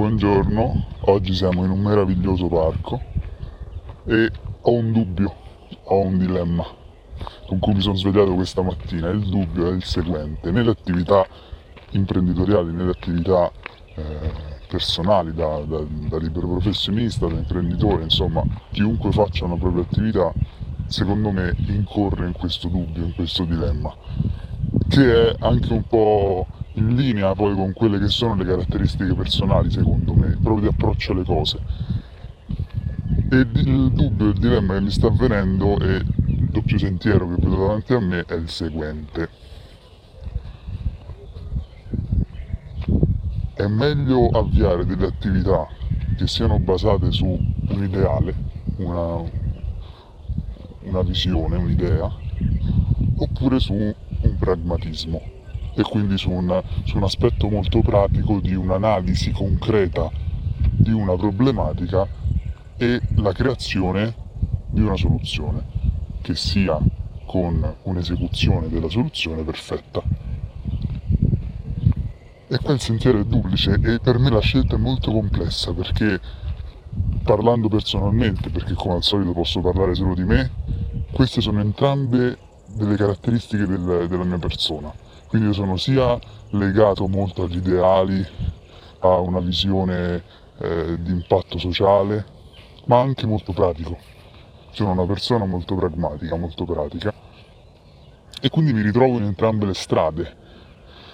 Buongiorno, oggi siamo in un meraviglioso parco e ho un dubbio, ho un dilemma con cui mi sono svegliato questa mattina. Il dubbio è il seguente, nelle attività imprenditoriali, nelle attività eh, personali, da, da, da libero professionista, da imprenditore, insomma, chiunque faccia una propria attività, secondo me incorre in questo dubbio, in questo dilemma, che è anche un po' in linea poi con quelle che sono le caratteristiche personali, secondo me, proprio di approccio alle cose. E il dubbio, il dilemma che mi sta avvenendo e il doppio sentiero che vedo davanti a me è il seguente. È meglio avviare delle attività che siano basate su un ideale, una, una visione, un'idea, oppure su un pragmatismo e quindi su un, su un aspetto molto pratico di un'analisi concreta di una problematica e la creazione di una soluzione che sia con un'esecuzione della soluzione perfetta. E qua il sentiero è duplice e per me la scelta è molto complessa perché parlando personalmente, perché come al solito posso parlare solo di me, queste sono entrambe delle caratteristiche del, della mia persona quindi io sono sia legato molto agli ideali, a una visione eh, di impatto sociale, ma anche molto pratico. Sono una persona molto pragmatica, molto pratica e quindi mi ritrovo in entrambe le strade.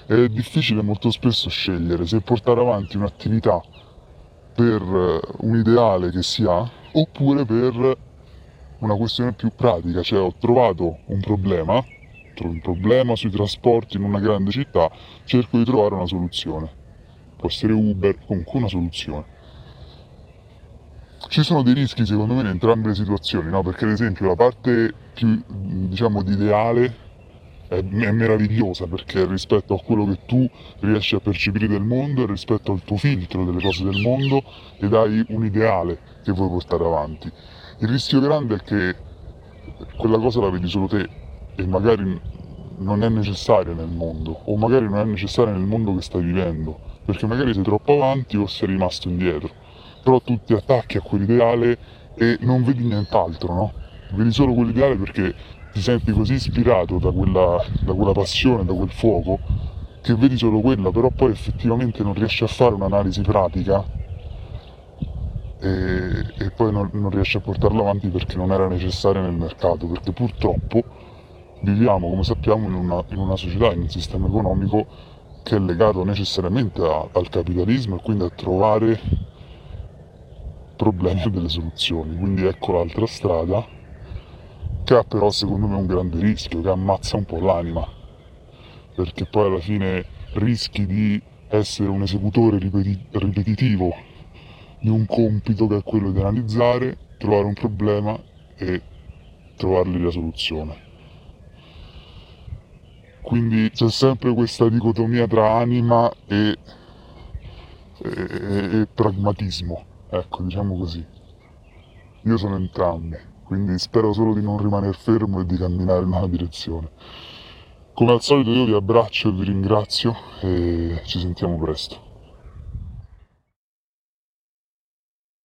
È difficile molto spesso scegliere se portare avanti un'attività per eh, un ideale che si ha oppure per una questione più pratica, cioè ho trovato un problema trovo un problema sui trasporti in una grande città, cerco di trovare una soluzione. Può essere Uber, comunque una soluzione. Ci sono dei rischi secondo me in entrambe le situazioni, no? Perché ad esempio la parte più diciamo di ideale è, è meravigliosa perché rispetto a quello che tu riesci a percepire del mondo e rispetto al tuo filtro delle cose del mondo ed hai un ideale che vuoi portare avanti. Il rischio grande è che quella cosa la vedi solo te e magari non è necessaria nel mondo, o magari non è necessaria nel mondo che stai vivendo, perché magari sei troppo avanti o sei rimasto indietro. Però tu ti attacchi a quell'ideale e non vedi nient'altro, no? Vedi solo quell'ideale perché ti senti così ispirato da quella, da quella passione, da quel fuoco, che vedi solo quella, però poi effettivamente non riesci a fare un'analisi pratica e, e poi non, non riesci a portarla avanti perché non era necessaria nel mercato, perché purtroppo viviamo, come sappiamo, in una, in una, società, in un sistema economico che è legato necessariamente a, al capitalismo e quindi a trovare problemi e delle soluzioni. Quindi ecco l'altra strada che ha però secondo me un grande rischio, che ammazza un po' l'anima, perché poi alla fine rischi di essere un esecutore ripeti- ripetitivo di un compito che è quello di analizzare, trovare un problema e trovargli la soluzione. Quindi c'è sempre questa dicotomia tra anima e, e, e pragmatismo, ecco, diciamo così. Io sono entrambi, quindi spero solo di non rimanere fermo e di camminare in una direzione. Come al solito io vi abbraccio e vi ringrazio e ci sentiamo presto.